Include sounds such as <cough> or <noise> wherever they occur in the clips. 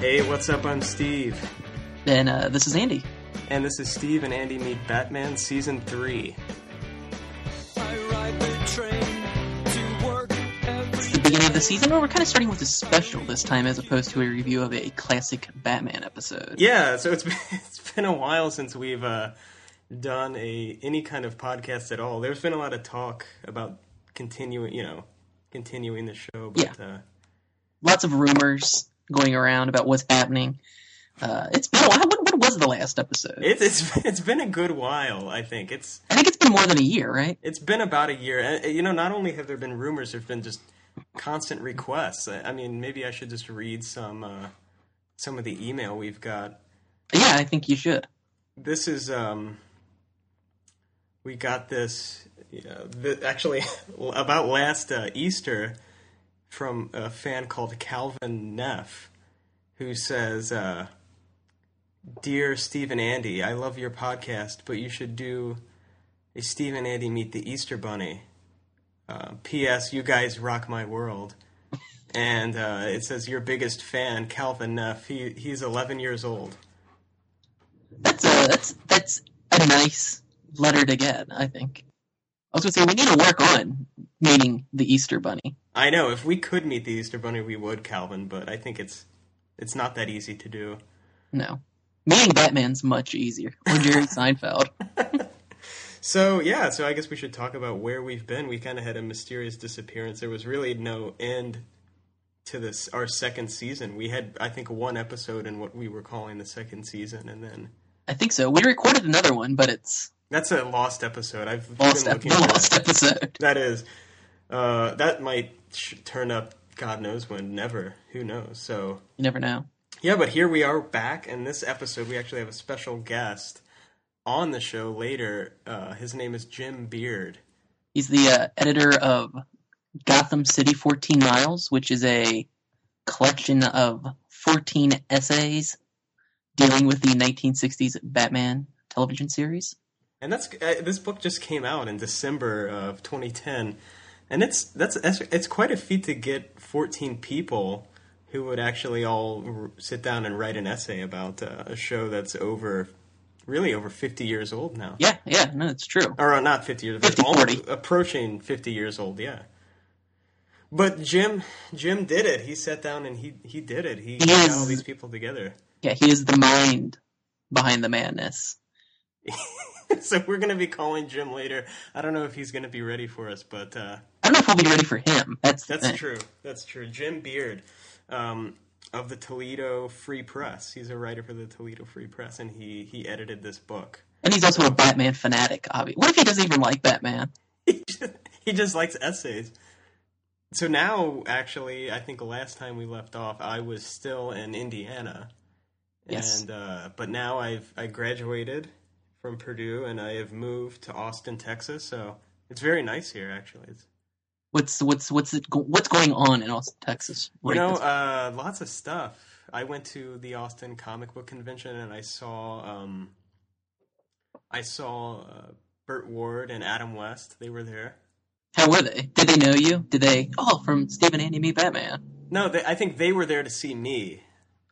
Hey, what's up? I'm Steve. And uh, this is Andy. And this is Steve and Andy Meet Batman Season 3. It's the beginning of the season, where we're kind of starting with a special this time as opposed to a review of a classic Batman episode. Yeah, so it's <laughs> been, it's been a while since we've uh, done a any kind of podcast at all. There's been a lot of talk about continuing, you know, continuing the show, but Yeah. uh, Lots of rumors going around about what's happening. Uh, it's been a while. When was the last episode? it's it's <laughs> it's been a good while. I think it's I think it's been more than a year, right? it's been about a year. And, You know, not only have there been rumors, there've been just constant requests. I I mean, maybe I should just read some uh, some of the email we've got. Yeah, I think you should. this is um we got this you know, th- actually <laughs> about last uh, easter from a fan called calvin neff who says uh, dear steve and andy i love your podcast but you should do a steve and andy meet the easter bunny uh, ps you guys rock my world <laughs> and uh, it says your biggest fan calvin neff he, he's 11 years old That's a that's that's a nice letter to get. I think. I was gonna say we need to work on meeting the Easter Bunny. I know if we could meet the Easter Bunny, we would, Calvin. But I think it's it's not that easy to do. No, meeting Batman's much easier. Or Jerry <laughs> Seinfeld. So yeah, so I guess we should talk about where we've been. We kind of had a mysterious disappearance. There was really no end to this our second season. We had I think one episode in what we were calling the second season, and then I think so. We recorded another one, but it's that's a lost episode. I've lost, been ep- looking the for that. <laughs> lost episode. That is, uh, that might sh- turn up. God knows when. Never. Who knows? So You never know. Yeah, but here we are back, and this episode we actually have a special guest on the show later. Uh, his name is Jim Beard. He's the uh, editor of Gotham City 14 Miles, which is a collection of 14 essays dealing with the 1960s Batman television series. And that's uh, this book just came out in December of 2010, and it's that's that's- it's quite a feat to get 14 people who would actually all r- sit down and write an essay about uh, a show that's over really over 50 years old now. Yeah, yeah, no, it's true. or uh, not 50 years, but 50, almost 40. approaching 50 years old, yeah. But Jim, Jim did it. He sat down and he he did it. He, He got is- all these people together. Yeah, he is the mind behind the madness. <laughs> so we're gonna be calling Jim later. I don't know if he's gonna be ready for us, but uh, don't know if we'll be ready for him. That's that's true. That's true. Jim Beard um, of the Toledo Free Press. He's a writer for the Toledo Free Press, and he he edited this book. And he's also a Batman fanatic, obviously. What if he doesn't even like Batman? <laughs> he just, he just likes essays. So now, actually, I think last time we left off, I was still in Indiana, Yes. and uh, but now I've I graduated from Purdue and I have moved to Austin, Texas. So it's very nice here, actually. It's, What's what's what's it what's going on in Austin, Texas? you right know, uh, lots of stuff. I went to the Austin Comic Book Convention and I saw um, I saw uh, Burt Ward and Adam West. They were there. how were they? Did they know you? Did they? Oh, from Steve and Andy Meet Batman. No, they, I think they were there to see me.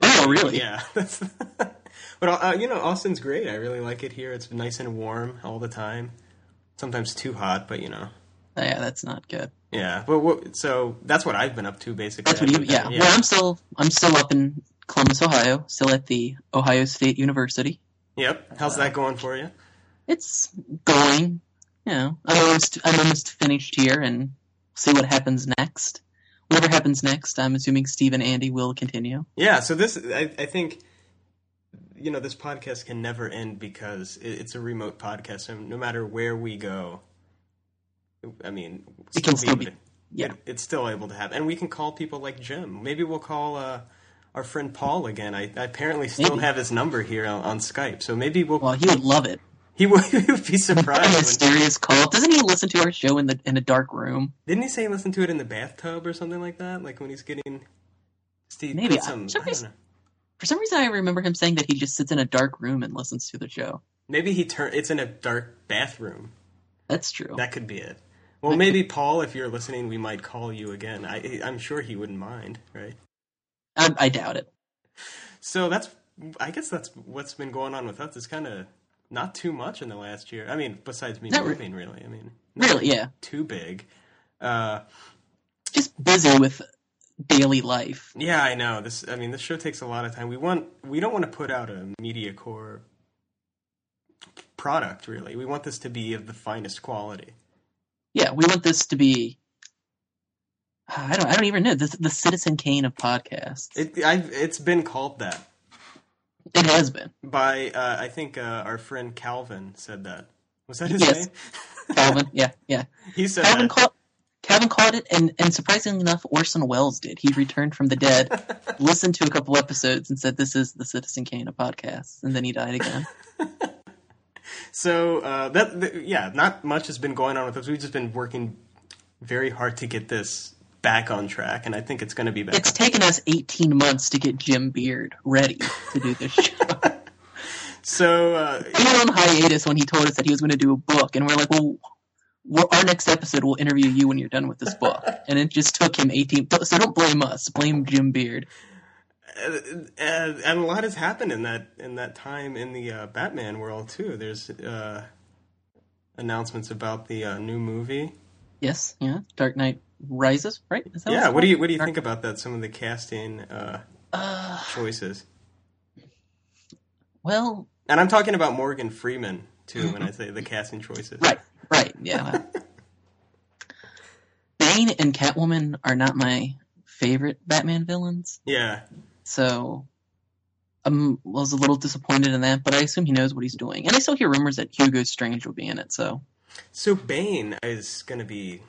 Oh, really? Yeah. <laughs> But uh, you know, Austin's great. I really like it here. It's nice and warm all the time. Sometimes too hot, but you know. Oh, yeah, that's not good. Yeah. But what, so that's what I've been up to basically. That's what you. I've Yeah. Well, I'm still I'm still up in Columbus, Ohio, still at the Ohio State University. Yep. How's that going for you? It's going. You know, I'm almost I'm almost finished here, and see what happens next. Whatever happens next, I'm assuming Steve and Andy will continue. Yeah. So this, I, I think, you know, this podcast can never end because it's a remote podcast. So no matter where we go, I mean, We can still be- to- yeah. it- it's still able to happen, and we can call people like Jim. Maybe we'll call uh, our friend Paul again. I, I apparently still Maybe. have his number here on, on Skype, so maybe we'll. Well, he would love it. he would <laughs> he would be surprised. when, mysterious call. Doesn't he listen to our show in the in a dark room? didn't he say he listened to it in the bathtub or something like that? Like when he's getting. Steve Maybe. some. For some I don't reason- know. For some reason, I remember him saying that he just sits in a dark room and listens to the show. Maybe he turn. It's in a dark bathroom. That's true. That could be it. Well, maybe Paul, if you're listening, we might call you again. I, I'm sure he wouldn't mind, right? I, I doubt it. So that's, I guess that's what's been going on with us. It's kind of not too much in the last year. I mean, besides me Not re- moving, really. I mean, Really, yeah. too big. Uh, Just busy with daily life. yeah, I know. This, I mean, this show takes a lot of time. We want, we don't want to put out a media core product. Really, we want this to be of the finest quality. Yeah, we want this to be. I don't. I don't even know the the Citizen Kane of podcasts. It, I've, it's been called that It has been by, uh, I think, uh, our friend Calvin said that. Was that his Yes. name? <laughs> Calvin. yeah, yeah. he said Calvin that. caught. Calvin caught it, and, and surprisingly enough, Orson Welles did. He returned from the dead, <laughs> listened to a couple episodes, and said, "This is the Citizen Kane of podcasts," and then he died again. <laughs> So uh, that th- yeah, not much has been going on with us. We've just been working very hard to get this back on track, and I think it's going to be back. It's taken us 18 months to get Jim Beard ready to do this show. <laughs> so uh, we were on hiatus when he told us that he was going to do a book, and we're like, well, well, our next episode will interview you when you're done with this book. And it just took him 18. So don't blame us. Blame Jim Beard. Uh, and a lot has happened in that in that time in the uh, Batman world too. There's uh, announcements about the uh, new movie. Yes, yeah. Dark Knight Rises, right? Is that Yeah, what do you what do you Dark- think about that? Some of the casting uh, Uh, choices, well, and I'm talking about Morgan Freeman too when I say the casting choices. right, right, yeah. <laughs> Bane and Catwoman are not my favorite Batman villains, Yeah, so I was a little disappointed in that. But I assume he knows what he's doing, and I still hear rumors that Hugo Strange will be in it. So So Bane is going to be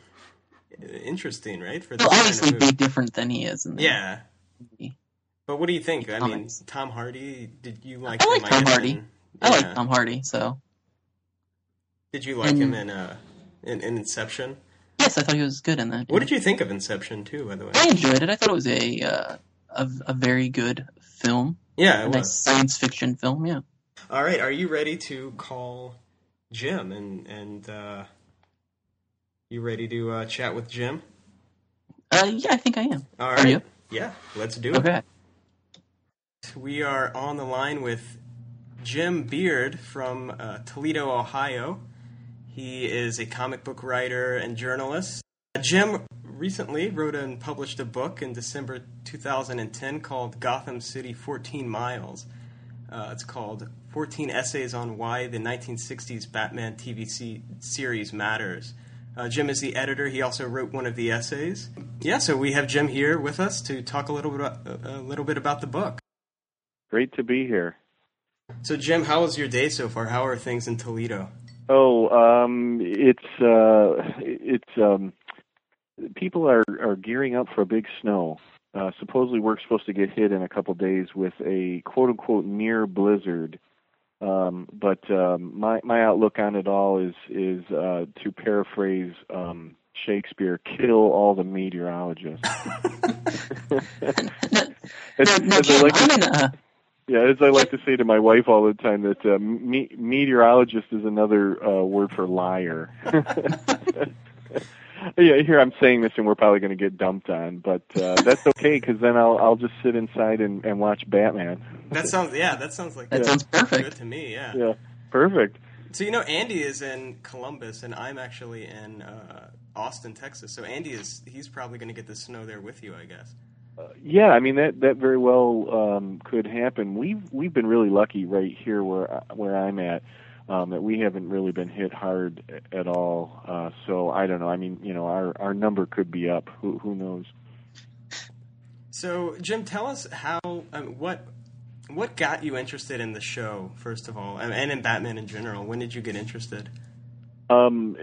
interesting, right? For this kind of obviously be different than he is in the yeah. movie. But what do you think? I mean, Tom Hardy. Did you like? I like Tom Hardy. in- I like Tom Hardy, so Did you like And- him in uh in, in Inception? yes, I thought he was good in that. What did you think of Inception too? By the way, I enjoyed it. I thought it was a uh, a, a very good film, yeah, a nice science fiction film. Yeah. All right, are you ready to call Jim and and uh, you ready to uh, chat with Jim? Uh, yeah, I think I am. All Are you? yeah, let's do it. Okay. We are on the line with Jim Beard from uh, Toledo, Ohio. He is a comic book writer and journalist. Jim recently wrote and published a book in December 2010 called Gotham City 14 Miles. Uh, it's called 14 Essays on Why the 1960s Batman TV se- Series Matters. Uh, Jim is the editor. He also wrote one of the essays. Yeah, so we have Jim here with us to talk a little bit about, a little bit about the book. Great to be here. So, Jim, how was your day so far? How are things in Toledo? Oh, um, it's uh, it's um, people are are gearing up for a big snow. Uh, supposedly, we're supposed to get hit in a couple days with a quote unquote near blizzard. Um, but um, my my outlook on it all is is uh, to paraphrase um, Shakespeare: "Kill all the meteorologists." now, <laughs> <laughs> As- now, as I like to- I'm. Yeah, as I like to say to my wife all the time, that uh, me- meteorologist is another uh, word for liar. <laughs> yeah, here I'm saying this, and we're probably going to get dumped on, but uh, <laughs> that's okay because then I'll I'll just sit inside and, and watch Batman. That sounds yeah, that sounds like That Yeah. sounds good perfect. to me. Yeah. Yeah, perfect. So you know, Andy is in Columbus, and I'm actually in uh, Austin, Texas. So Andy is he's probably going to get the snow there with you, I guess. Uh, yeah, I mean that that very well um, could happen. We've we've been really lucky right here where I- where I'm at. Um, that we haven't really been hit hard at all. Uh, so I don't know. I mean, you know, our our number could be up. Who who knows? So Jim, tell us how um, what what got you interested in the show first of all, and, and in Batman in general. When did you get interested? Um,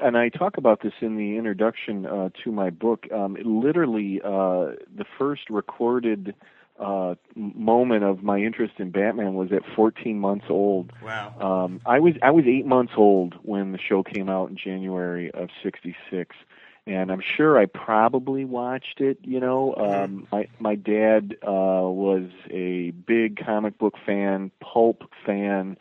and I talk about this in the introduction uh, to my book. Um, it literally, uh, the first recorded uh, moment of my interest in Batman was at 14 months old. Wow. Um, I was I was eight months old when the show came out in January of '66, and I'm sure I probably watched it. You know, um, my my dad uh, was a big comic book fan, pulp fan,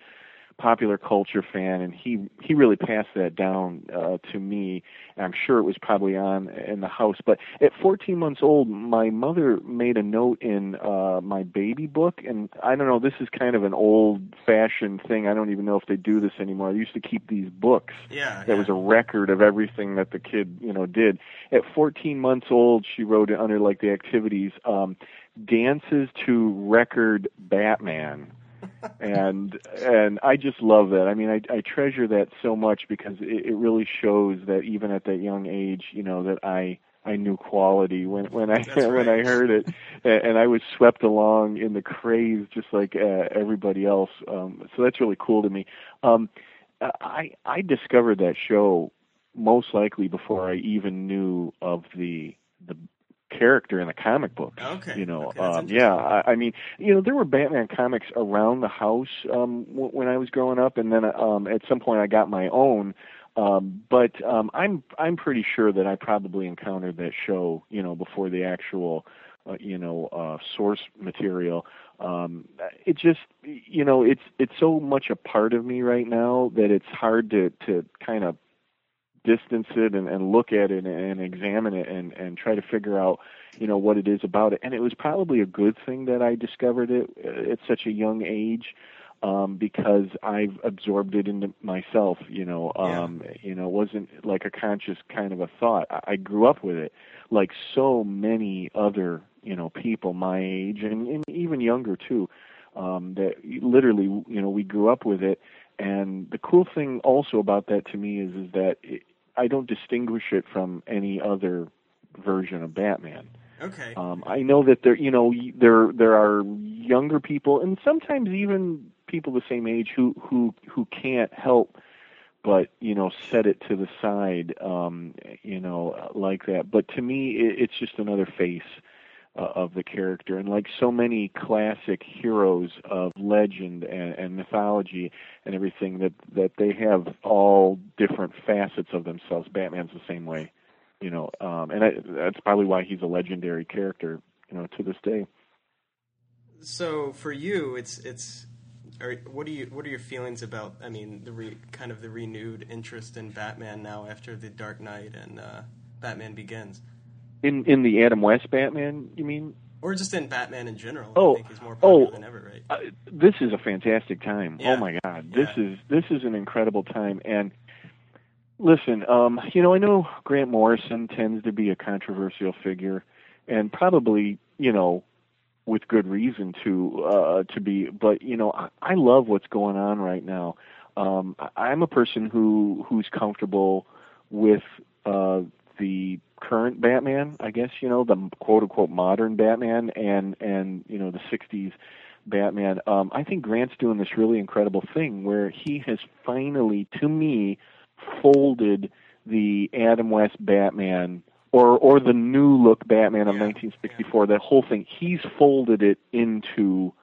popular culture fan, and he he really passed that down uh, to me. And I'm sure it was probably on in the house. But at 14 months old, my mother made a note in uh, my baby book, and I don't know. This is kind of an old-fashioned thing. I don't even know if they do this anymore. I used to keep these books. Yeah, That yeah. was a record of everything that the kid, you know, did. At 14 months old, she wrote it under like the activities, um, dances to record Batman and and I just love that. I mean, I I treasure that so much because it, it really shows that even at that young age, you know, that I I knew quality when when I That's <laughs> when I heard it, and, and I was swept along in the craze just like uh, everybody else. Um, so that's really cool to me. Um, I I discovered that show most likely before I even knew of the the character in the comic books. Okay, You know, okay, um, yeah. I, I mean, you know, there were Batman comics around the house um, w- when I was growing up, and then um, at some point I got my own. Um, but um, I'm I'm pretty sure that I probably encountered that show, you know, before the actual, uh, you know, uh, source material. Um, it just, you know, it's it's so much a part of me right now that it's hard to to kind of distance it and, and look at it and examine it and, and try to figure out, you know, what it is about it. And it was probably a good thing that I discovered it at such a young age, um, because I've absorbed it into myself, you know, um, you know, it wasn't like a conscious kind of a thought. I, I grew up with it like so many other, you know, people my age and, and even younger too, um, that literally, you know, we grew up with it. And the cool thing also about that to me is, is that it, I don't distinguish it from any other version of Batman. Okay. Um, I know that there, you know, there there are younger people, and sometimes even people the same age who who who can't help but you know set it to the side, um, you know, like that. But to me, it, it's just another face uh, of the character, and like so many classic heroes of legend and, and mythology and everything, that that they have all different facets of themselves. Batman's the same way you know, um, and I, that's probably why he's a legendary character, you know, to this day. So for you, it's it's. Are, what do you what are your feelings about? I mean, the re, kind of the renewed interest in Batman now after the Dark Knight and uh, Batman Begins, In in the Adam West Batman, you mean? or just in Batman in general. Oh, I think he's more popular oh, than ever, right? Uh, this is a fantastic time. Yeah. Oh my God, this Yeah. is this is an incredible time. And listen, um, you know, I know Grant Morrison tends to be a controversial figure, and probably, you know, with good reason to uh, to be. But you know, I, I love what's going on right now. Um, I, I'm a person who who's comfortable with uh, the current Batman. I guess you know the quote unquote modern Batman and and you know the '60s Batman. Um, I think Grant's doing this really incredible thing where he has finally, to me, folded the Adam West Batman or or the new look Batman of Yeah, 1964. That whole thing, he's folded it into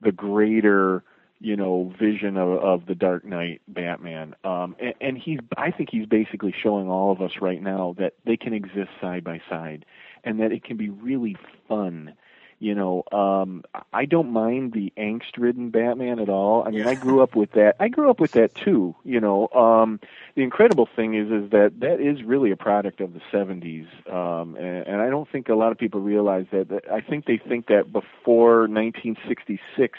the greater you know vision of, of the Dark Knight Batman. Um, and, and he's I think he's basically showing all of us right now that they can exist side by side, and that it can be really fun. You know, um, I don't mind the angst-ridden Batman at all. I mean, Yeah. I grew up with that. I grew up with that too. You know, um, the incredible thing is, is that that is really a product of the '70s, um, and, and I don't think a lot of people realize that. that. I think they think that before 1966,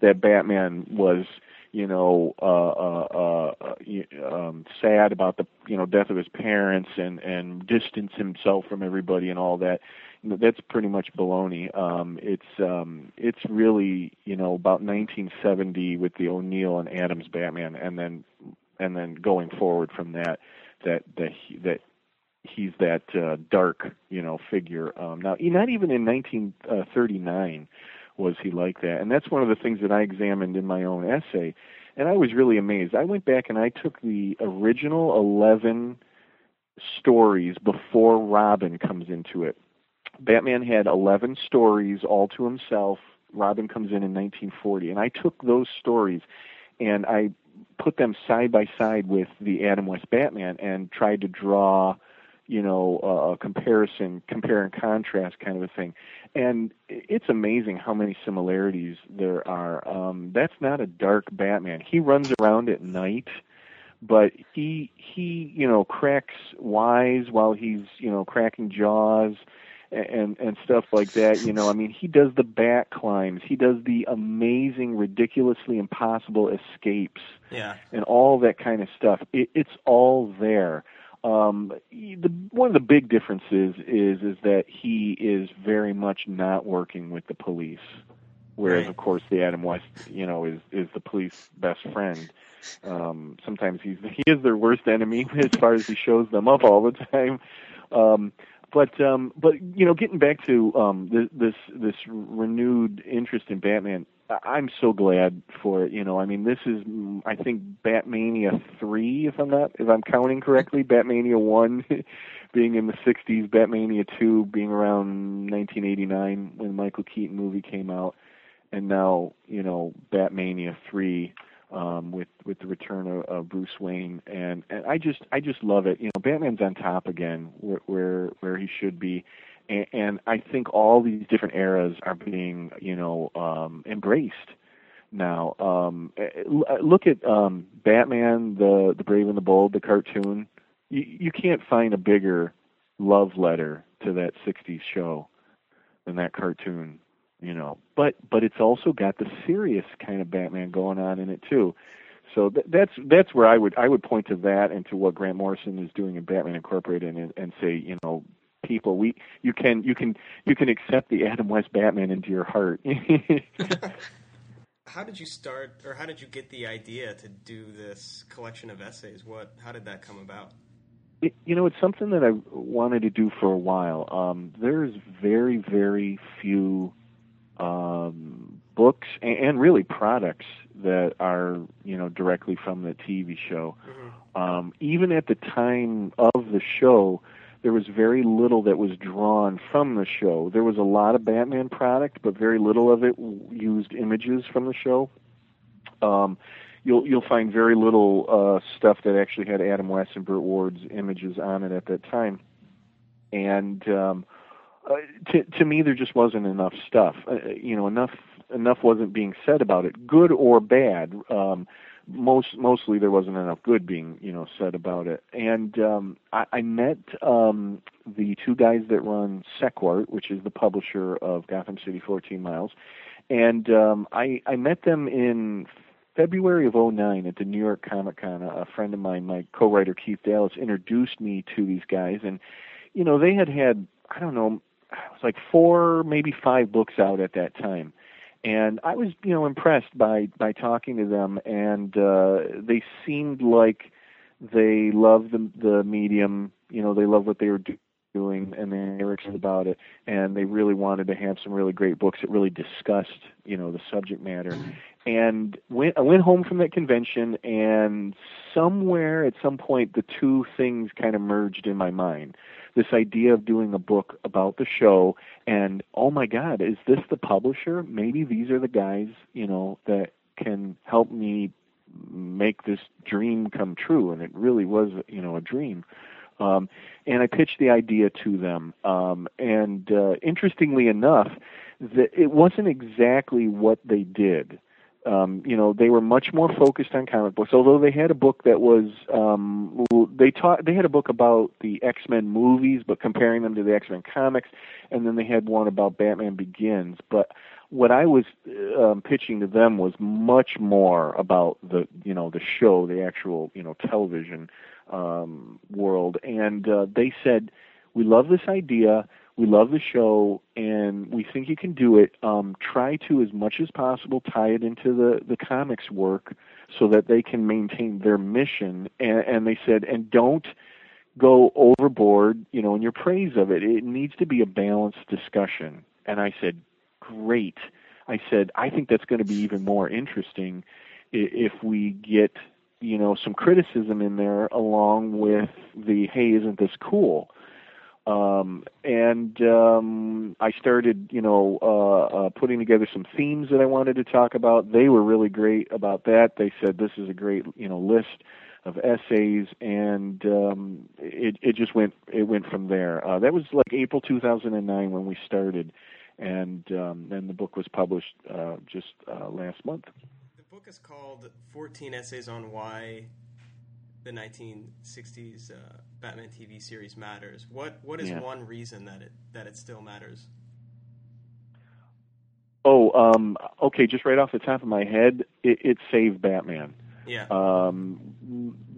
that Batman was, you know, uh, uh, uh, um, sad about the, you know, death of his parents and and distance himself from everybody and all that. That's pretty much baloney. Um, it's um, it's really, you know, about 1970 with the O'Neil and Adams Batman, and then and then going forward from that, that that he, that he's that uh, dark, you know, figure. Um, now, not even in 1939 was he like that, and that's one of the things that I examined in my own essay, and I was really amazed. I went back and I took the original 11 stories before Robin comes into it. Batman had 11 stories all to himself. Robin comes in in 1940, and I took those stories and I put them side by side with the Adam West Batman and tried to draw, you know, uh, comparison, compare and contrast kind of a thing. And it's amazing how many similarities there are. Um, that's not a dark Batman. He runs around at night, but he he you know cracks wise while he's you know cracking jaws and and stuff like that. You know, I mean, he does the bat climbs. He does the amazing, ridiculously impossible escapes. Yeah. And all that kind of stuff. It, it's all there. Um, the, one of the big differences is is that he is very much not working with the police, whereas Right. of course the Adam West, you know, is is the police best friend. Um, sometimes he's he is their worst enemy <laughs> as far as he shows them up all the time. Um, but um, but you know, getting back to um, this this this renewed interest in Batman, I'm so glad for it. You know, I mean, this is I think Batmania three, if I'm not if I'm counting correctly. Batmania one <laughs> being in the '60s, Batmania two being around 1989 when Michael Keaton movie came out, and now you know Batmania three um, with with the return of, of Bruce Wayne, and and I just I just love it. You know, Batman's on top again, where where, where he should be, and, I think all these different eras are being you know um, embraced now. Um, eh, l- look at um, Batman, the the Brave and the Bold, the cartoon. You you can't find a bigger love letter to that '60s show than that cartoon you know but but it's also got the serious kind of batman going on in it too so th- that's that's where i would i would point to that and to what grant morrison is doing in batman incorporated and, and say you know people we you can you can you can accept the adam west batman into your heart <laughs> How did you start, or how did you get the idea to do this collection of essays? What, how did that come about? It, you know, it's something that I wanted to do for a while. Um, there's very, very few um, books and, and really products that are, you know, directly from the TV show. Um, even at the time of the show, there was very little that was drawn from the show. There was a lot of Batman product, but very little of it used images from the show. Um, you'll you'll find very little uh, stuff that actually had Adam West and Burt Ward's images on it at that time. And um, uh, to to me, there just wasn't enough stuff. Uh, you know, enough enough wasn't being said about it, good or bad. Um, most mostly there wasn't enough good being you know said about it. And um, I, I met um, the two guys that run Sequart, which is the publisher of Gotham City 14 Miles, and um, I I met them in February of '09 at the New York Comic Con. A friend of mine, my co-writer Keith Dallas, introduced me to these guys, and you know they had had I don't know it was like four maybe five books out at that time and I was you know impressed by by talking to them, and uh, they seemed like they loved the the medium. You know, they loved what they were do- doing, and they were excited about it, and they really wanted to have some really great books that really discussed you know the subject matter. And went I went home from that convention, and somewhere at some point the two things kind of merged in my mind this idea of doing a book about the show and oh my god is this the publisher maybe these are the guys you know that can help me make this dream come true and it really was you know a dream um, and I pitched the idea to them. Um, and uh, interestingly enough, that it wasn't exactly what they did. Um, you know, they were much more focused on comic books. Although they had a book that was, um, they taught, they had a book about the X Men movies, but comparing them to the X Men comics, and then they had one about Batman Begins. But what I was um, pitching to them was much more about the, you know, the show, the actual, you know, television um, world. And uh, they said, "We love this idea. We love the show, and we think you can do it. Um, try to, as much as possible, tie it into the the comics work, so that they can maintain their mission." And, and they said, "And don't." go overboard, you know, in your praise of it. It needs to be a balanced discussion. And I said, great. I said, I think that's going to be even more interesting if we get, you know, some criticism in there along with the, hey, isn't this cool? Um, and um, I started, you know, uh, uh, putting together some themes that I wanted to talk about. They were really great about that. They said this is a great, you know, list of essays, and um, it it just went it went from there. Uh, that was like April 2009 when we started, and um, then the book was published uh, just uh, last month. The book is called 14 Essays on Why the 1960s uh, Batman TV series matters. What what is Yeah. one reason that it that it still matters? Oh, um, okay. Just right off the top of my head, it, it saved Batman. Yeah. Um,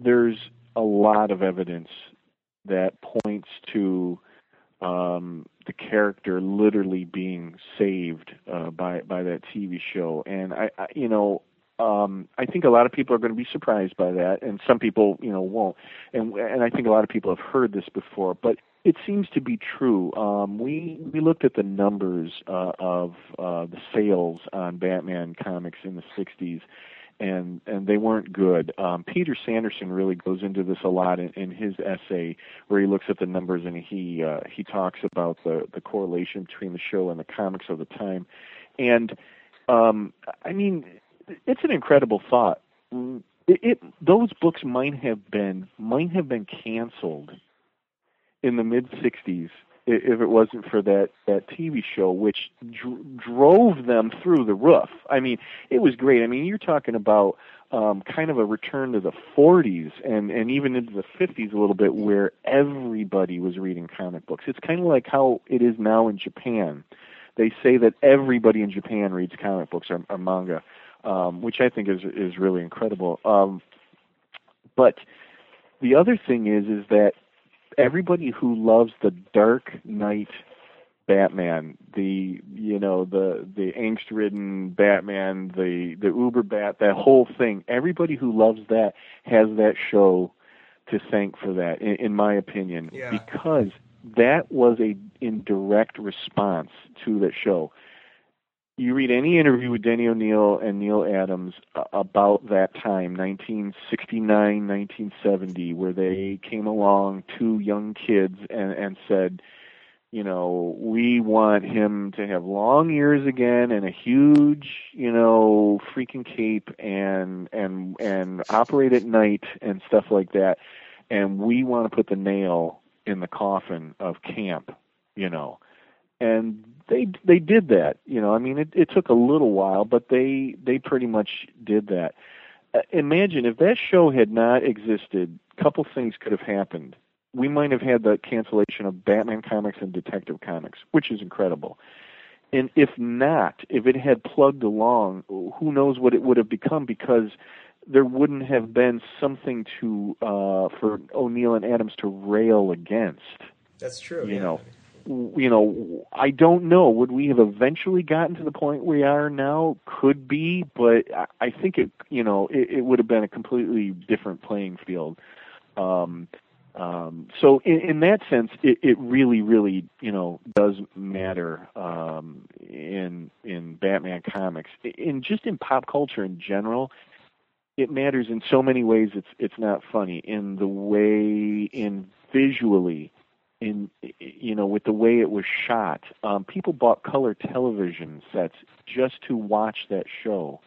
there's a lot of evidence that points to um, the character literally being saved uh, by by that TV show, and I, I you know. Um, I think a lot of people are going to be surprised by that, and some people, you know, won't. And and I think a lot of people have heard this before, but it seems to be true. Um, we we looked at the numbers uh, of uh, the sales on Batman comics in the '60s, and and they weren't good. Um, Peter Sanderson really goes into this a lot in, in his essay, where he looks at the numbers and he uh, he talks about the the correlation between the show and the comics of the time, and um, I mean, it's an incredible thought. It, it those books might have been might have been canceled in the mid '60s if it wasn't for that that TV show, which dr- drove them through the roof. I mean, it was great. I mean, you're talking about um, kind of a return to the 40s and and even into the 50s a little bit, where everybody was reading comic books. It's kind of like how it is now in Japan. They say that everybody in Japan reads comic books or, or manga, um, which I think is is really incredible. Um, but the other thing is is that everybody who loves the Dark Knight Batman, the you know the the angst-ridden Batman, the the Uber Bat, that whole thing. Everybody who loves that has that show to thank for that, in, in my opinion, Yeah. because that was a in direct response to that show. You read any interview with Denny O'Neil and Neal Adams uh, about that time, 1969, 1970, where they came along, two young kids, and, and said, you know, we want him to have long ears again and a huge, you know, freaking cape and and and operate at night and stuff like that. And we want to put the nail in the coffin of camp, you know. And they they did that, you know. I mean, it it took a little while, but they they pretty much did that. Uh, imagine if that show had not existed, a couple things could have happened we might have had the cancellation of Batman comics and Detective Comics, which is incredible. And if not, if it had plugged along, who knows what it would have become because there wouldn't have been something to uh for O'Neil and Adams to rail against. That's true. You yeah. know, you know, I don't know. Would we have eventually gotten to the point we are now? Could be, but I- think it, you know, it, it would have been a completely different playing field. Um, um, so in, in that sense, it, it really, really, you know, does matter um, in in Batman comics. In just in pop culture in general, it matters in so many ways. It's it's not funny in the way in visually, in you know, with the way it was shot. Um, people bought color television sets just to watch that show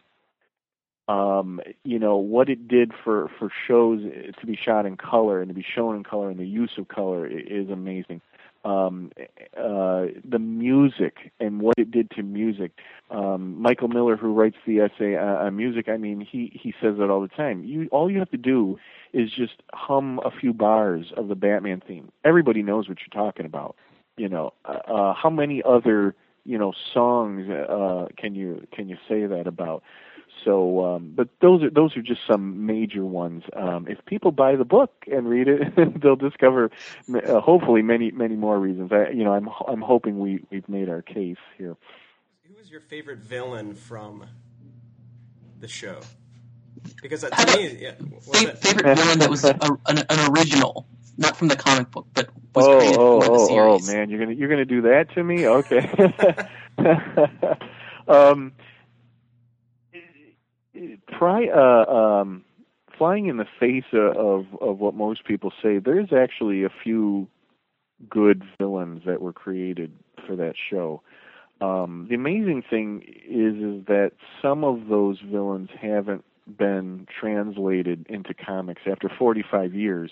um, you know what it did for for shows to be shot in color and to be shown in color and the use of color is amazing. Um, uh, the music and what it did to music. Um, Michael Miller, who writes the essay uh, on music, I mean, he he says it all the time. You all you have to do is just hum a few bars of the Batman theme. Everybody knows what you're talking about. You know, uh, uh, how many other you know songs uh, can you can you say that about? So, um, but those are those are just some major ones. Um, if people buy the book and read it, <laughs> they'll discover uh, hopefully many many more reasons. I, you know, I'm I'm hoping we we've made our case here. Who was your favorite villain from the show? Because uh, How to me, <laughs> yeah, what's Fa- that? favorite villain that was a, an, an original, not from the comic book, but was oh created oh for the oh oh series. man, you're gonna you're gonna do that to me? Okay. <laughs> um, try uh, um, flying in the face of, of of what most people say. There's actually a few good villains that were created for that show. Um, the amazing thing is is that some of those villains haven't been translated into comics after 45 years.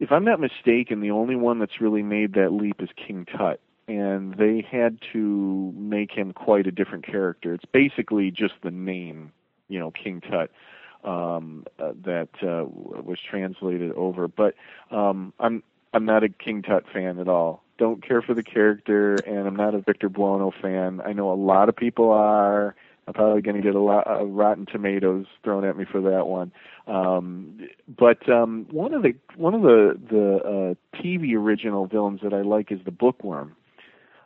If I'm not mistaken, the only one that's really made that leap is King Tut, and they had to make him quite a different character. It's basically just the name, you know, King Tut um, uh, that uh, was translated over. But um, I'm I'm not a King Tut fan at all. Don't care for the character, and I'm not a Victor Buono fan. I know a lot of people are. I'm probably going to get a lot of rotten tomatoes thrown at me for that one. Um, but um, one of the one of the the uh, TV original villains that I like is the Bookworm,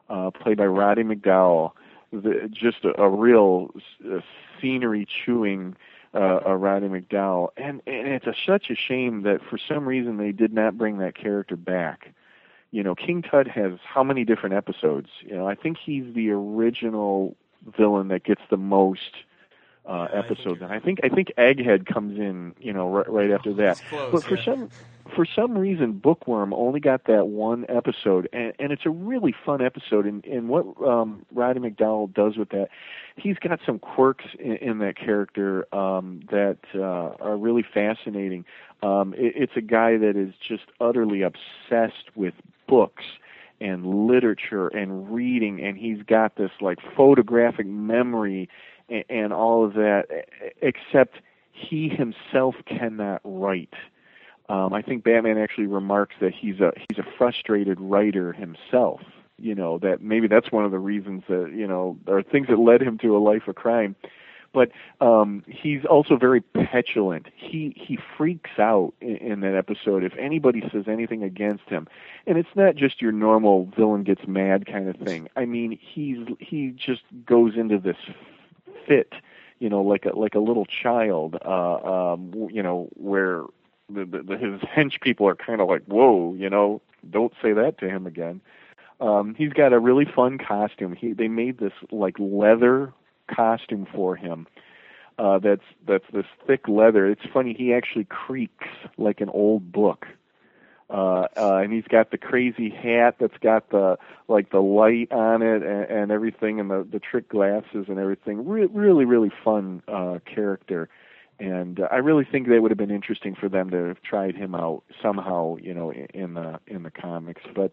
uh, played by Roddy McDowall. The, just a, a real uh, scenery chewing uh, uh, Roddy McDowall, and and it's a, such a shame that for some reason they did not bring that character back. You know, King Tut has how many different episodes? You know, I think he's the original villain that gets the most uh, Yeah, episodes, and I think I think Egghead comes in, you know, right, right after that. Close, but for yeah. some for some reason, Bookworm only got that one episode, and, and it's a really fun episode. And, and what um, Roddy McDowall does with that, he's got some quirks in, in that character um, that uh, are really fascinating. Um, it, it's a guy that is just utterly obsessed with books and literature and reading, and he's got this like photographic memory and, all of that, except he himself cannot write. Um, I think Batman actually remarks that he's a he's a frustrated writer himself. You know that maybe that's one of the reasons that you know or things that led him to a life of crime. But um, he's also very petulant. He he freaks out in, in that episode if anybody says anything against him, and it's not just your normal villain gets mad kind of thing. I mean, he's he just goes into this fit, you know, like a like a little child. Uh, um, you know, where the, the, his hench people are kind of like, whoa, you know, don't say that to him again. Um, he's got a really fun costume. He they made this like leather costume for him. Uh, that's that's this thick leather. It's funny. He actually creaks like an old book. Uh, uh, and he's got the crazy hat that's got the like the light on it and, and everything, and the the trick glasses and everything. Re- really, really fun uh, character and uh, I really think that would have been interesting for them to have tried him out somehow, you know, in, in the in the comics, but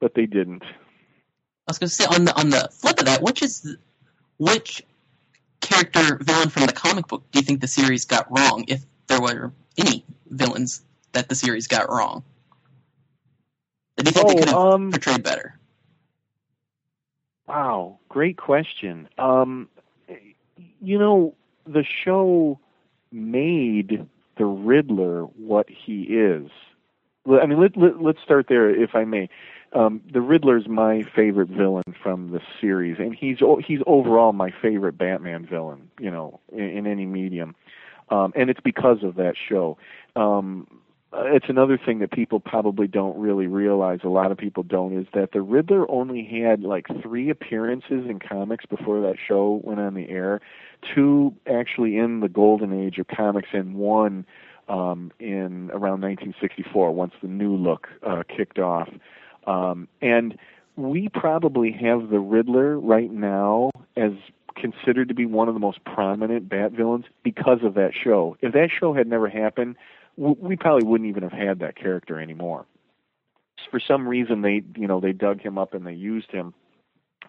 but they didn't. I was going to say on the on the flip of that, which is which character villain from the comic book do you think the series got wrong, if there were any villains that the series got wrong? That do you think they could have Oh, um, portrayed better? wow, great question. Um, you know, the show made the Riddler what he is. I mean, let, let, let's start there, if I may. Um, the Riddler's my favorite villain from the series, and he's he's overall my favorite Batman villain. You know, in, in any medium, um, and it's because of that show. Um, uh, it's another thing that people probably don't really realize. A lot of people don't is that the Riddler only had like three appearances in comics before that show went on the air. Two actually in the golden age of comics, and one um, in around 1964 once the new look uh, kicked off. Um, and we probably have the Riddler right now as considered to be one of the most prominent Bat villains because of that show. If that show had never happened, we probably wouldn't even have had that character anymore. For some reason, they you know they dug him up and they used him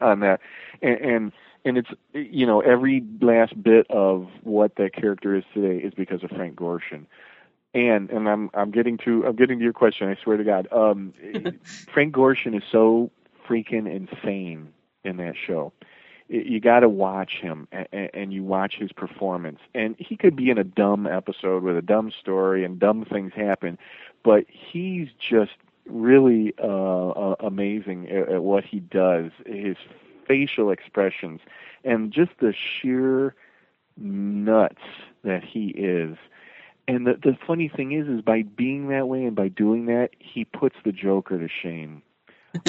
on that, and and, and it's you know every last bit of what that character is today is because of Frank Gorshin and and I'm I'm getting to I'm getting to your question. I swear to God, um, <laughs> Frank Gorshin is so freaking insane in that show. You got to watch him, and, and you watch his performance. And he could be in a dumb episode with a dumb story, and dumb things happen, but he's just really uh, uh, amazing at, at what he does. His facial expressions, and just the sheer nuts that he is. And the the funny thing is, is by being that way and by doing that, he puts the Joker to shame.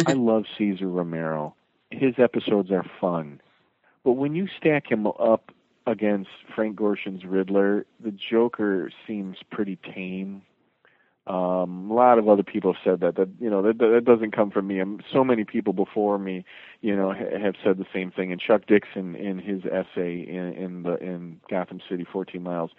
I <laughs> love Cesar Romero. His episodes are fun, but when you stack him up against Frank Gorshin's Riddler, the Joker seems pretty tame. Um, a lot of other people have said that. That you know that that doesn't come from me. And so many people before me, you know, ha- have said the same thing. And Chuck Dixon, in his essay in, in the in Gotham City, 14 Miles,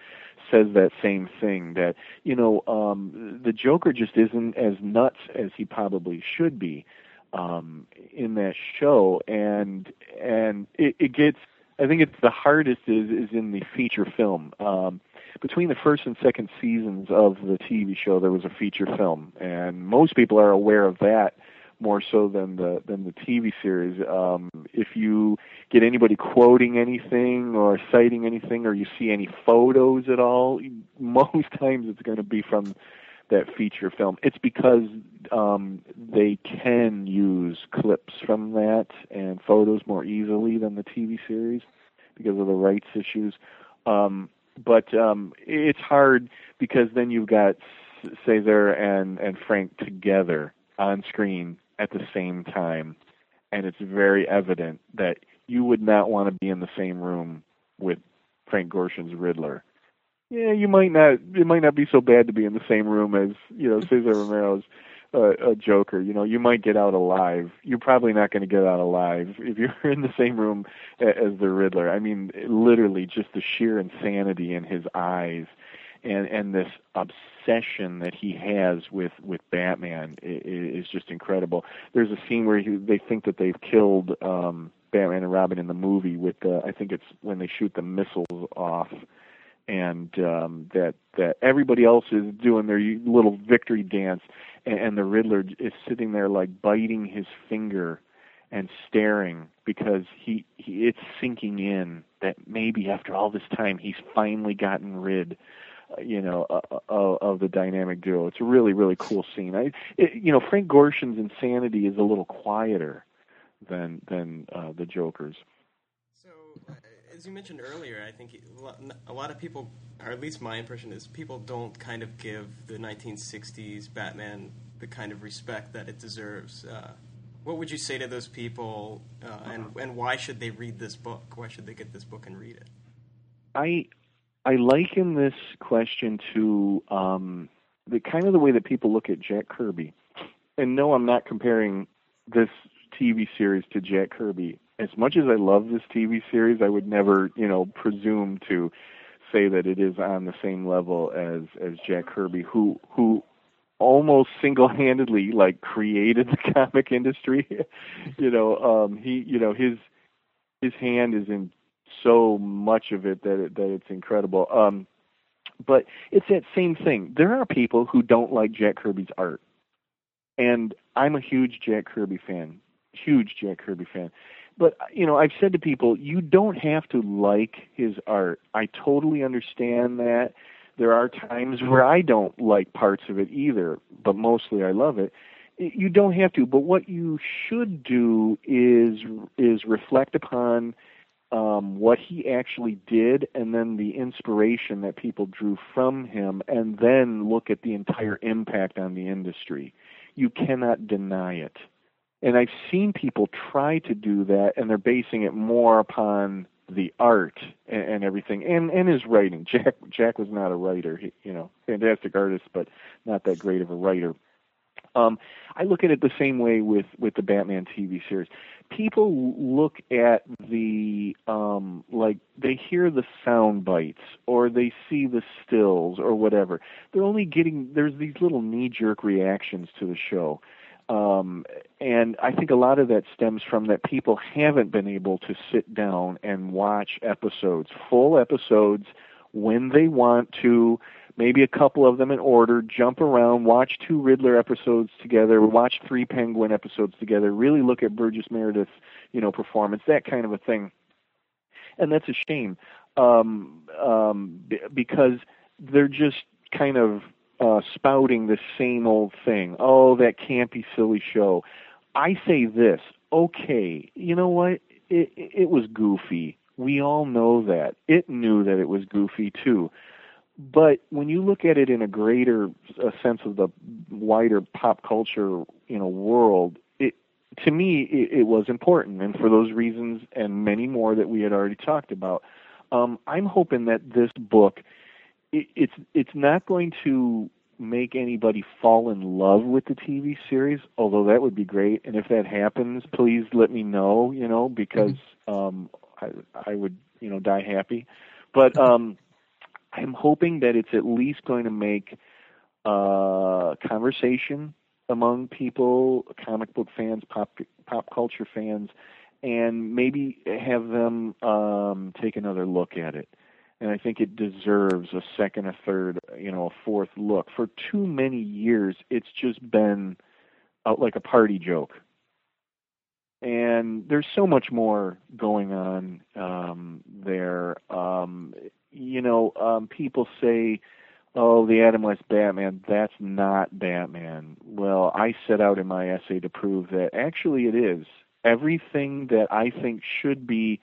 says that same thing. That you know, um, the Joker just isn't as nuts as he probably should be um, in that show, and and it, it gets. I think it's the hardest is is in the feature film. Um, between the first and second seasons of the TV show, there was a feature film, and most people are aware of that more so than the than the TV series. Um, if you get anybody quoting anything or citing anything, or you see any photos at all, <laughs> most times it's going to be from that feature film. It's because um, they can use clips from that and photos more easily than the TV series because of the rights issues. Um, but um, it's hard because then you've got Cesar and and Frank together on screen at the same time, and it's very evident that you would not want to be in the same room with Frank Gorshin's Riddler. Yeah, you might not. It might not be so bad to be in the same room as you know Cesar <laughs> Romero's uh, a Joker. You know, you might get out alive. You're probably not going to get out alive if you're <laughs> in the same room as the Riddler. I mean, literally, just the sheer insanity in his eyes, and and this obsession that he has with with Batman is just incredible. There's a scene where he, they think that they've killed um, Batman and Robin in the movie with the I think it's when they shoot the missiles off and um, that that everybody else is doing their little victory dance, and, and the Riddler is sitting there like biting his finger and staring because he, he it's sinking in that maybe after all this time he's finally gotten rid you know uh, uh, of the dynamic duo. It's a really really cool scene. I it, you know frank gorshin's insanity is a little quieter than than uh, the joker's. So uh, as you mentioned earlier, I think a lot of people, or at least my impression is, people don't kind of give the 1960s Batman the kind of respect that it deserves. Uh, what would you say to those people, uh, and and why should they read this book? Why should they get this book and read it? I I liken this question to um, the kind of the way that people look at Jack Kirby. And no, I'm not comparing this TV series to Jack Kirby as much as I love this TV series, I would never, you know, presume to say that it is on the same level as as Jack Kirby, who who almost single-handedly like created the <laughs> comic industry. <laughs> you know, um, he, you know, his his hand is in so much of it that it, that it's incredible. Um, but it's that same thing. There are people who don't like Jack Kirby's art, and I'm a huge Jack Kirby fan, huge Jack Kirby fan but you know i've said to people you don't have to like his art. I totally understand that. There are times where i don't like parts of it either but mostly i love it. You don't have to but what you should do is is reflect upon um, what he actually did and then the inspiration that people drew from him and then look at the entire impact on the industry. You cannot deny it and I've seen people try to do that, and they're basing it more upon the art and, and everything, and and his writing. Jack Jack was not a writer, he, you know, fantastic artist, but not that great of a writer. Um, I look at it the same way with with the Batman TV series. People look at the um, like they hear the sound bites or they see the stills or whatever. They're only getting there's these little knee jerk reactions to the show um, and I think a lot of that stems from that people haven't been able to sit down and watch episodes, full episodes, when they want to, maybe a couple of them in order, jump around, watch two Riddler episodes together, watch three Penguin episodes together, really look at Burgess Meredith's, you know, performance, that kind of a thing. And that's a shame um, um, because they're just kind of uh, spouting the same old thing. Oh, that campy, silly show. I say this. Okay, you know what? It, it was goofy. We all know that. It knew that it was goofy too. But when you look at it in a greater a sense of the wider pop culture, you know, world, it to me it, it was important, and for those reasons and many more that we had already talked about, um, I'm hoping that this book it, it's it's not going to make anybody fall in love with the TV series, although that would be great. And if that happens, please let me know, you know, because um I I would, you know, die happy. But um I'm hoping that it's at least going to make uh conversation among people, comic book fans, pop pop culture fans, and maybe have them um take another look at it and I think it deserves a second, a third, you know, a fourth look. For too many years, it's just been uh, like a party joke, and there's so much more going on um, there. Um, you know, um, people say, "Oh, the Adam West Batman." That's not Batman. Well, I set out in my essay to prove that actually it is. Everything that I think should be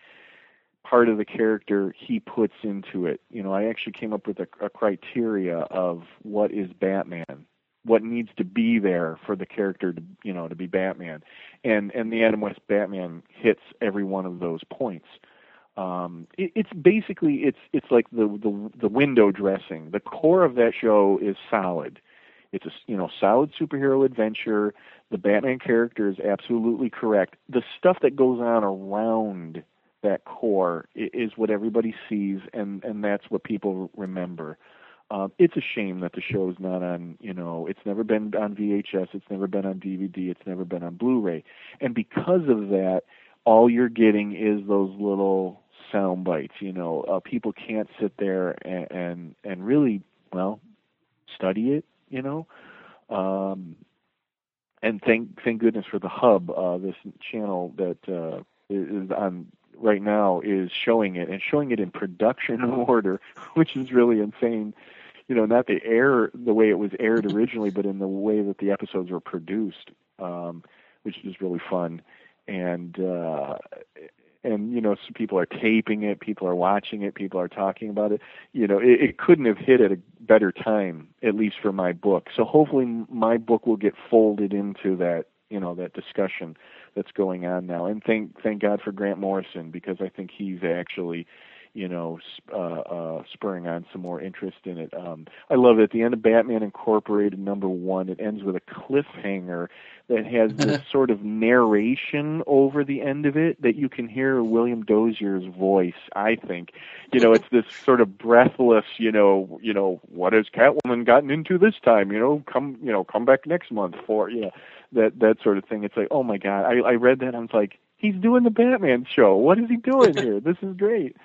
part of the character he puts into it. You know, I actually came up with a, a criteria of what is Batman, what needs to be there for the character to, you know, to be Batman, and and the Adam West Batman hits every one of those points. Um, it, it's basically it's it's like the, the the window dressing. The core of that show is solid. It's a you know solid superhero adventure. The Batman character is absolutely correct. The stuff that goes on around that core is what everybody sees, and and that's what people remember. Um, it's a shame that the show is not on, you know, it's never been on VHS, it's never been on DVD, it's never been on Blu-ray, and because of that, all you're getting is those little sound bites. You know, uh, people can't sit there and, and and really, well, study it. You know, um, and thank thank goodness for the Hub, uh, this channel that uh, is on right now is showing it and showing it in production <laughs> order, which is really insane. You know, not the air the way it was aired <laughs> originally, but in the way that the episodes were produced, um, which is really fun. And uh, and you know, so people are taping it, people are watching it, people are talking about it. You know, it, it couldn't have hit at a better time, at least for my book. So hopefully, my book will get folded into that you know that discussion that's going on now. And thank thank God for Grant Morrison because I think he's actually you know, uh, uh, spurring on some more interest in it. Um, I love it. At the end of Batman Incorporated number one, it ends with a cliffhanger that has this <laughs> sort of narration over the end of it that you can hear William Dozier's voice. I think, you know, it's this sort of breathless, you know, you know, what has Catwoman gotten into this time? You know, come, you know, come back next month for, you know, that that sort of thing. It's like, oh my god, I I read that. And I was like, he's doing the Batman show. What is he doing here? This is great.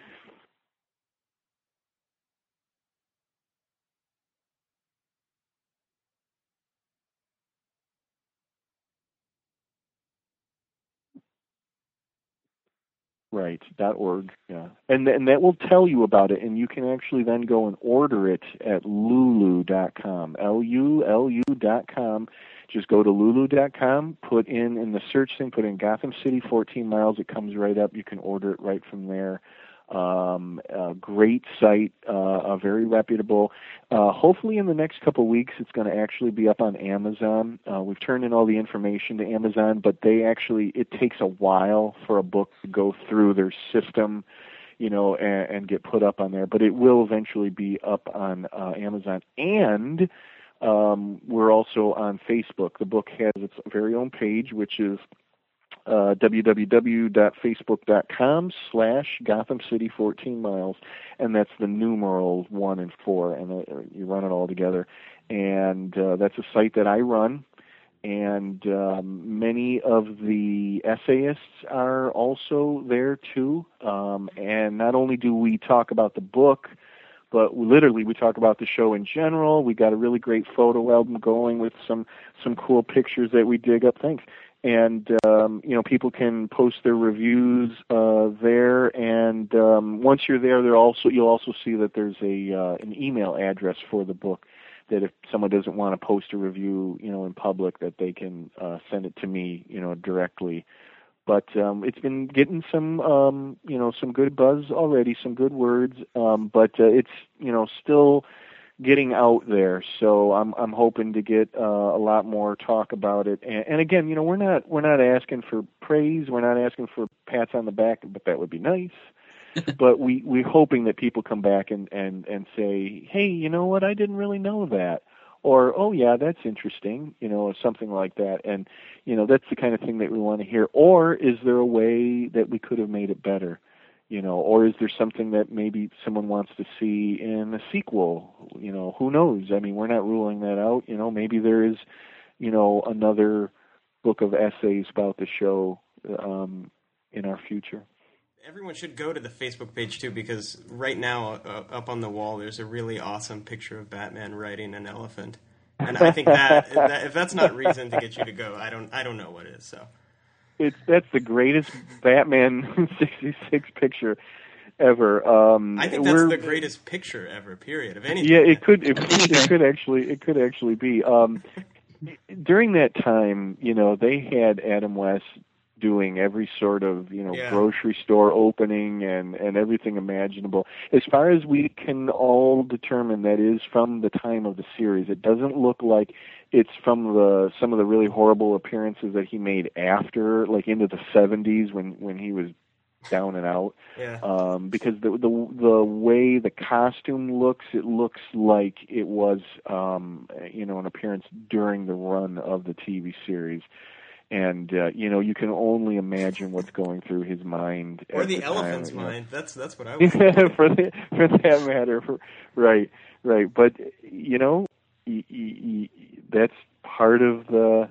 Right. Dot org. Yeah. And and that will tell you about it, and you can actually then go and order it at lulu.com. L U L U dot com. Just go to lulu.com, put in in the search thing, put in Gotham City 14 miles. It comes right up. You can order it right from there. Um, a great site, uh, very reputable. Uh, hopefully, in the next couple of weeks, it's going to actually be up on Amazon. Uh, we've turned in all the information to Amazon, but they actually it takes a while for a book to go through their system, you know, and, and get put up on there. But it will eventually be up on uh, Amazon and. Um, we're also on Facebook. The book has its very own page, which is uh, www.facebook.com slash Gotham City 14 miles, and that's the numeral one and four, and uh, you run it all together. And uh, that's a site that I run, and um, many of the essayists are also there too. Um, and not only do we talk about the book, but literally we talk about the show in general. We got a really great photo album going with some some cool pictures that we dig up. Thanks and um, you know people can post their reviews uh, there. And um, once you're there, there also you'll also see that there's a uh, an email address for the book. That if someone doesn't want to post a review, you know, in public, that they can uh, send it to me, you know, directly. But um, it's been getting some, um, you know, some good buzz already, some good words. Um, but uh, it's, you know, still getting out there. So I'm I'm hoping to get uh, a lot more talk about it. And, and again, you know, we're not we're not asking for praise. We're not asking for pats on the back, but that would be nice. <laughs> but we we're hoping that people come back and and and say, hey, you know what? I didn't really know that. or oh yeah that's interesting you know or something like that and you know that's the kind of thing that we want to hear or is there a way that we could have made it better you know or is there something that maybe someone wants to see in a sequel you know who knows? I mean we're not ruling that out you know maybe there is you know another book of essays about the show um in our future. Everyone should go to the Facebook page too because right now uh, up on the wall there's a really awesome picture of Batman riding an elephant, and I think that, that if that's not reason to get you to go, I don't I don't know what is. So. It's that's the greatest Batman <laughs> '66 picture ever. Um, I think that's the greatest picture ever. Period. Of anything. Yeah, it could. It, it could actually. It could actually be. Um, during that time, you know, they had Adam West doing every sort of you know yeah. grocery store opening and and everything imaginable as far as we can all determine that is from the time of the series it doesn't look like it's from the some of the really horrible appearances that he made after like into the 70s when when he was down and out yeah. um because the the the way the costume looks it looks like it was um you know an appearance during the run of the TV series and uh, you know you can only imagine what's going through his mind or the, the elephant's time, mind. That's that's what I <laughs> was. for the, for that matter, for, right, right. But you know, y- y- y- that's part of the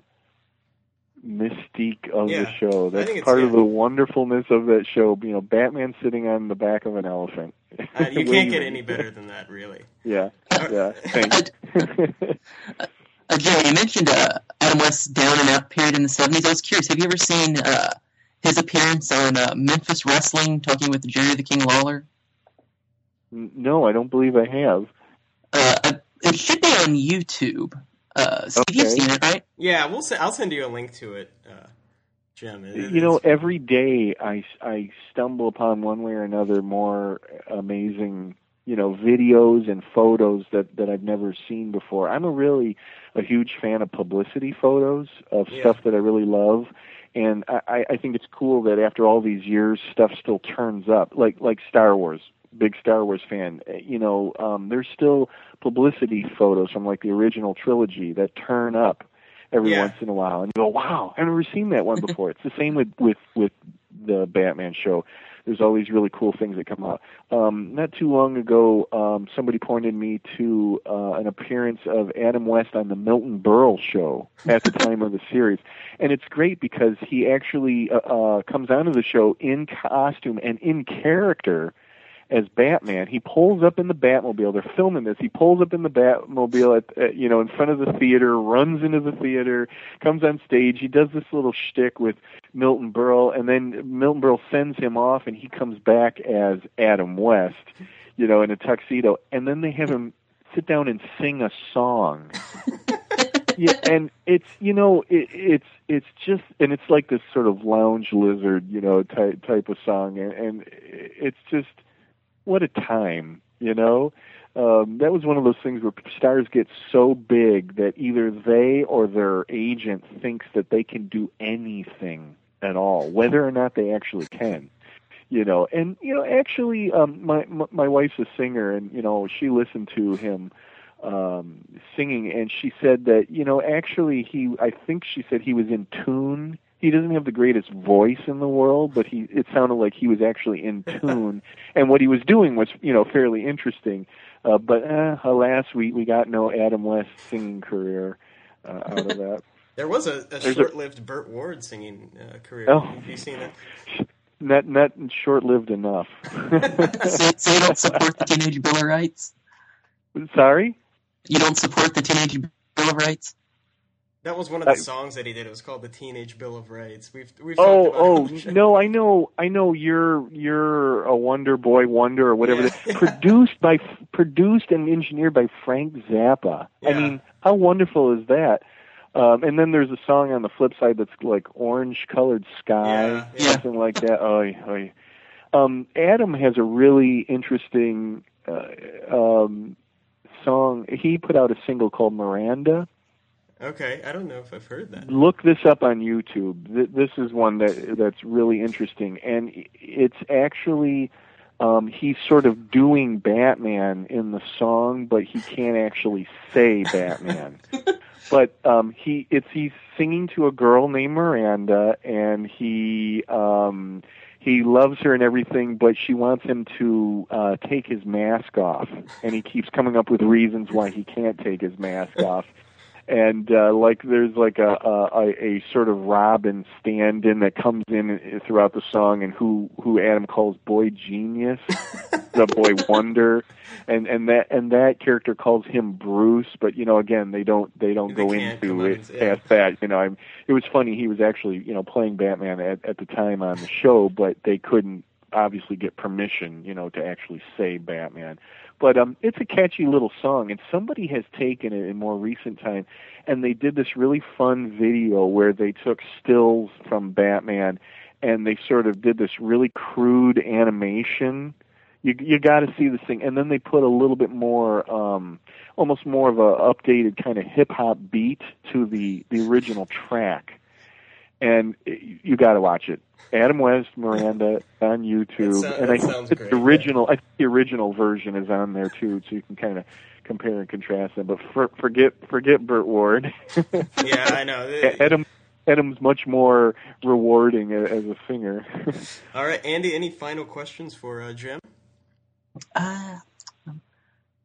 mystique of yeah. the show. That's part yeah. of the wonderfulness of that show. You know, Batman sitting on the back of an elephant. Uh, you <laughs> can't get any better than that, really. <laughs> Yeah, yeah. Thanks. <laughs> Uh, Jerry, you mentioned uh, Adam West's down and out period in the 70s. I was curious, have you ever seen uh, his appearance on uh, Memphis Wrestling talking with Jerry the King Lawler? No, I don't believe I have. Uh, it should be on YouTube. Uh, Steve, Okay. you've seen it, right? Yeah, we'll. Se- I'll send you a link to it, uh, Jim. It- you know, every day I, I stumble upon one way or another more amazing, you know, videos and photos that, that I've never seen before. I'm a really a huge fan of publicity photos of Yeah. stuff that I really love. And I, I think it's cool that after all these years, stuff still turns up, like like Star Wars. Big Star Wars fan. Uh, You know, um, there's still publicity photos from like the original trilogy that turn up every Yeah. once in a while, and you go, "Wow, I've never seen that one before." it's the same with with with the Batman show. There's all these really cool things that come out. Um, not too long ago, um, somebody pointed me to uh, an appearance of Adam West on the Milton Berle show at the time of the series, and it's great because he actually uh, uh, comes onto the show in costume and in character as Batman. He pulls up in the Batmobile. They're filming this. He pulls up in the Batmobile at, at you know in front of the theater, runs into the theater, comes on stage. He does this little shtick with Milton Berle, and then Milton Berle sends him off, and he comes back as Adam West, you know, in a tuxedo, and then they have him sit down and sing a song. <laughs> yeah, and it's you know it, it's it's just and it's like this sort of lounge lizard you know type type of song, and, and it's just what a time, you know. Um, that was one of those things where stars get so big that either they or their agent thinks that they can do anything at all, whether or not they actually can. You know, and you know, actually, um, my my wife's a singer, and you know, she listened to him um singing and she said that you know actually he i think she said he was in tune he doesn't have the greatest voice in the world but he it sounded like he was actually in <laughs> tune and what he was doing was you know fairly interesting uh but uh, alas we we got no adam west singing career uh, out of that <laughs> there was a, a short-lived Burt Ward singing uh, career. Oh. Have you seen it? not not short-lived enough <laughs> So, so you don't support the Teenage Bill of Rights? sorry You don't support the Teenage Bill of Rights? That was one of the songs that he did. It was called the Teenage Bill of Rights. We've we've Oh, oh on the show. no! I know, I know. You're you're a Wonder Boy Wonder or whatever. Yeah. produced by produced and engineered by Frank Zappa. I mean, how wonderful is that? Um, and then there's a song on the flip side that's like orange colored sky, Yeah, yeah. something like that. <laughs> Oy, oy. Um, Adam has a really interesting uh, um, song. He put out a single called Miranda Okay, I don't know if I've heard that. look this up on YouTube. This is one that that's really interesting, and it's actually um, he's sort of doing Batman in the song, but he can't actually say <laughs> Batman. but um, he it's he's singing to a girl named Miranda, and he um, he loves her and everything, but she wants him to uh, take his mask off, and he keeps coming up with reasons why he can't take his mask <laughs> off and uh, like there's like a, a a sort of Robin stand-in that comes in throughout the song, and who who Adam calls boy genius, <laughs> the boy wonder, and and that and that character calls him Bruce, but you know again they don't they don't They go into it on, yeah. past that. You know, I'm, it was funny he was actually you know playing Batman at at the time on the show, but they couldn't obviously get permission you know to actually say Batman. But um, it's a catchy little song, and somebody has taken it in more recent time, and they did this really fun video where they took stills from Batman, and they sort of did this really crude animation. You you got to see this thing, and then they put a little bit more, um, almost more of a updated kind of hip hop beat to the the original track, and it, you got to watch it. Adam West, Miranda on YouTube, That and I sounds think great, the original. I think the original version is on there too, so you can kind of compare and contrast them. But for, forget forget Burt Ward. <laughs> Yeah, I know. Adam Adam's much more rewarding as a singer. <laughs> All right, Andy. Any final questions for uh, Jim? Uh, I'm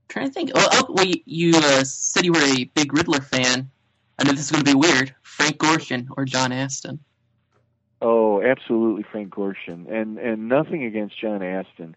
trying to think. Oh, oh well, you, you uh, said you were a big Riddler fan. I know this is going to be weird. Frank Gorshin or John Astin? Oh, absolutely, Frank Gorshin, and and nothing against John Astin.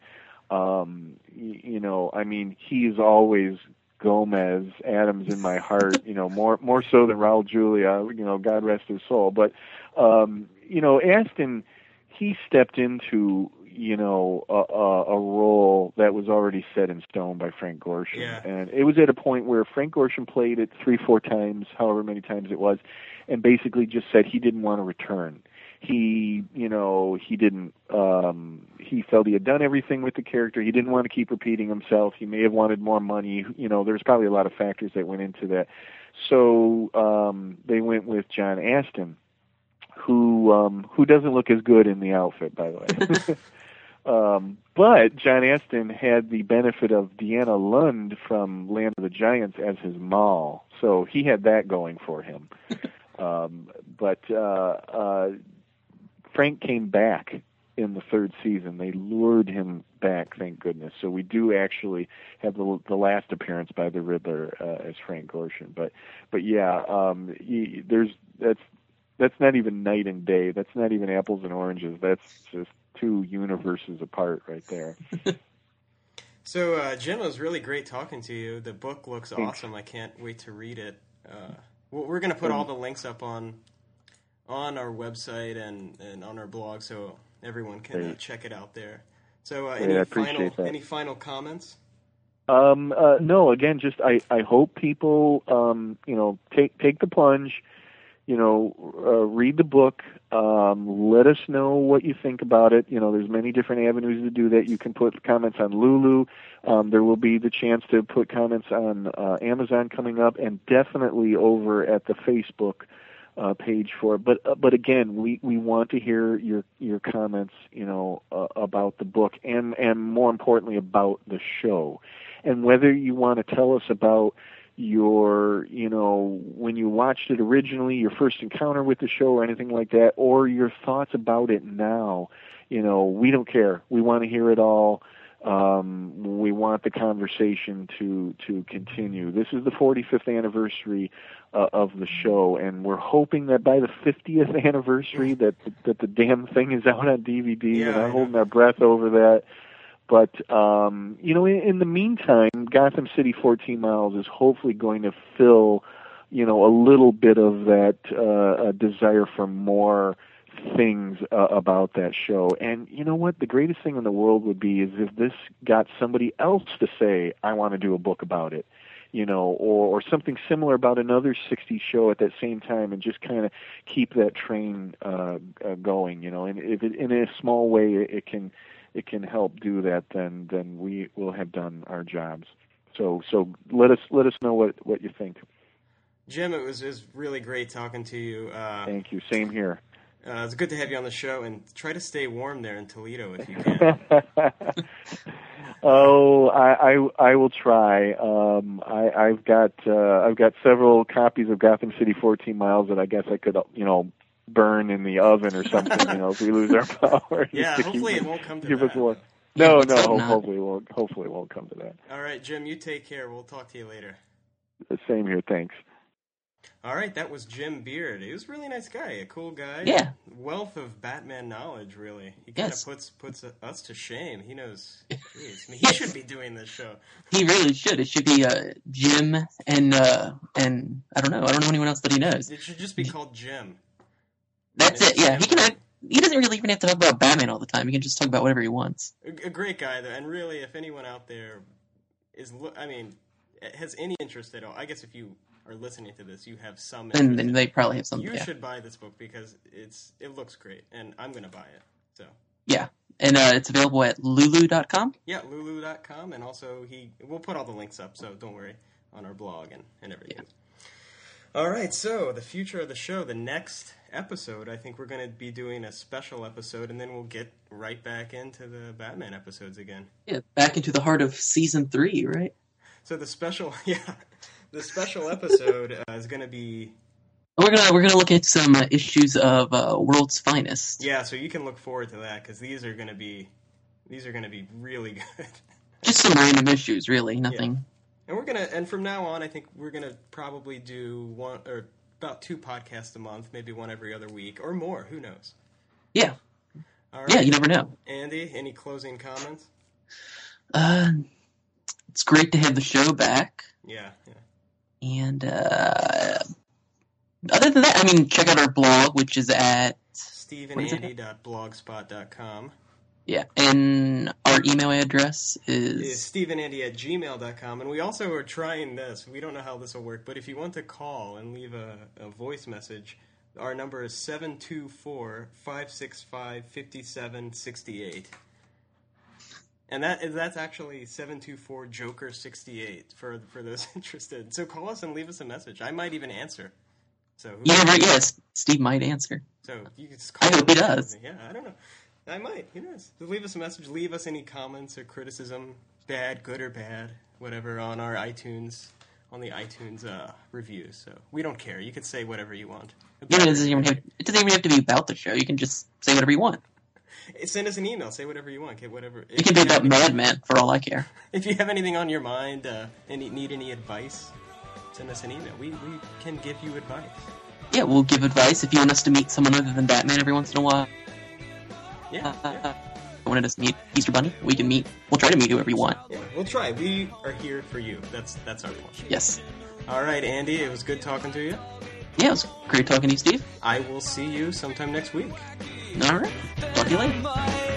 Um, y- you know, I mean, he's always Gomez, Addams in my heart. You know, more more so than Raul Julia. You know, God rest his soul. But um, you know, Astin, he stepped into you know a, a, a role that was already set in stone by Frank Gorshin, Yeah. and it was at a point where Frank Gorshin played it three, four times, however many times it was, and basically just said he didn't want to return. He you know he didn't um he felt he had done everything with the character. He didn't want to keep repeating himself. He may have wanted more money. You know there's probably a lot of factors that went into that. So um they went with John Astin who um who doesn't look as good in the outfit by the way <laughs> um but John Astin had the benefit of Deanna Lund from Land of the Giants as his mall so he had that going for him <laughs> um but uh uh Frank came back in the third season. They lured him back, thank goodness. So we do actually have the the last appearance by the Riddler uh, as Frank Gorshin. But but yeah, um, he, there's that's that's not even night and day. That's not even apples and oranges. That's just two universes apart right there. <laughs> So, uh, Jim, it was really great talking to you. The book looks Thanks. awesome. I can't wait to read it. Uh, we're going to put all the links up on on our website and, and on our blog, so everyone can uh, check it out there. So, uh, any I appreciate final that. any final comments? Um, uh, no, again, just I, I hope people, um, you know, take take the plunge, you know, uh, read the book. Um, let us know what you think about it. You know, there's many different avenues to do that. You can put comments on Lulu. Um, there will be the chance to put comments on uh, Amazon coming up, and definitely over at the Facebook uh, page for it. But uh, but again, we we want to hear your your comments, you know, uh, about the book and and more importantly about the show, and whether you want to tell us about your you know when you watched it originally your first encounter with the show or anything like that or your thoughts about it now you know we don't care we want to hear it all um, we want the conversation to to continue. This is the 45th anniversary uh, of the show, and we're hoping that by the 50th anniversary that that the damn thing is out on DVD. Yeah, and I'm holding our breath over that. But um, you know, in, in the meantime, Gotham City 14 Miles is hopefully going to fill, you know, a little bit of that uh, desire for more things uh, about that show. And you know what? The greatest thing in the world would be is if this got somebody else to say, "I want to do a book about it." You know, or or something similar about another 60s show at that same time, and just kind of keep that train uh, uh, going. You know, and if it, in a small way it, it can it can help do that, then then we will have done our jobs. So so let us let us know what what you think. Jim, it was, it was really great talking to you. Uh, Thank you. Same here. Uh, it's good to have you on the show, and try to stay warm there in Toledo if you <laughs> can. oh, I, I I will try. Um, I, I've got uh, I've got several copies of Gotham City 14 Miles that I guess I could you know burn in the oven or something. you know, if we lose our <laughs> power. yeah, to hopefully keep, it won't come to give that. us warm. Yeah, No, let's no. ho- Hopefully, it won't. Hopefully, it won't come to that. All right, Jim, you take care. We'll talk to you later. Same here. Thanks. All right, that was Jim Beard. He was a really nice guy, a cool guy. Yeah. Wealth of Batman knowledge, really. He kind Yes. of puts puts us to shame. He knows. Jeez, I mean, he <laughs> should be doing this show. He really should. It should be uh, Jim and uh, and I don't know. I don't know anyone else that he knows. It should just be called Jim. That's it. Yeah, he can. Act, he doesn't really even have to talk about Batman all the time. He can just talk about whatever he wants. A, a great guy, though, and really, if anyone out there is, I mean, has any interest at all, I guess if you are listening to this, you have some. And then they probably have some. You Yeah, should buy this book because it's it looks great, and I'm gonna buy it. So yeah. And uh, it's available at Lulu.com. yeah, Lulu.com, and also he we'll put all the links up, so don't worry on our blog and and everything. All right, so the future of the show, the next episode, I think we're going to be doing a special episode, and then we'll get right back into the Batman episodes again. Yeah, back into the heart of season three, right? So the special, <laughs> yeah, the special episode uh, is going to be We're gonna we're gonna look at some uh, issues of uh, World's Finest. yeah. So you can look forward to that because these are going to be these are going to be really <laughs> good. Just some random issues, really. Nothing. And we're gonna, and from now on, I think we're gonna probably do one or about two podcasts a month, maybe one every other week or more. Who knows? Yeah, All yeah. You never know. Andy, any closing comments? Uh, it's great to have the show back. Yeah, yeah. And uh, other than that, I mean, check out our blog, which is at What is it? StephenAndy.blogspot.com yeah, and our email address is is StephenAndy at gmail.com. And we also are trying this. We don't know how this will work, but if you want to call and leave a, a voice message, our number is 724 565 5768. And that is that's actually seven two four Joker sixty eight for for those <laughs> interested. So call us and leave us a message. I might even answer. So yeah, yes. Steve might answer. So you can just call. I hope he does. Yeah, I don't know. I might. Who knows? Leave us a message. Leave us any comments or criticism, bad, good or bad, whatever, on our iTunes on the iTunes uh, reviews. So we don't care. You can say whatever you want. Know, it doesn't even have it doesn't even have to be about the show. You can just say whatever you want. Send us an email. Say whatever you want. Get whatever. It can be about Madman for all I care. <laughs> If you have anything on your mind, uh, and need any advice, send us an email. We we can give you advice. Yeah, we'll give advice if you want us to meet someone other than Batman every once in a while. Yeah, yeah, wanted us to meet Easter Bunny. We can meet. We'll try to meet whoever you want. yeah. We'll try. We are here for you. That's that's our point. Yes. All right, Andy. It was good talking to you. Yeah, it was great talking to you, Steve. I will see you sometime next week. All right. Talk to you later.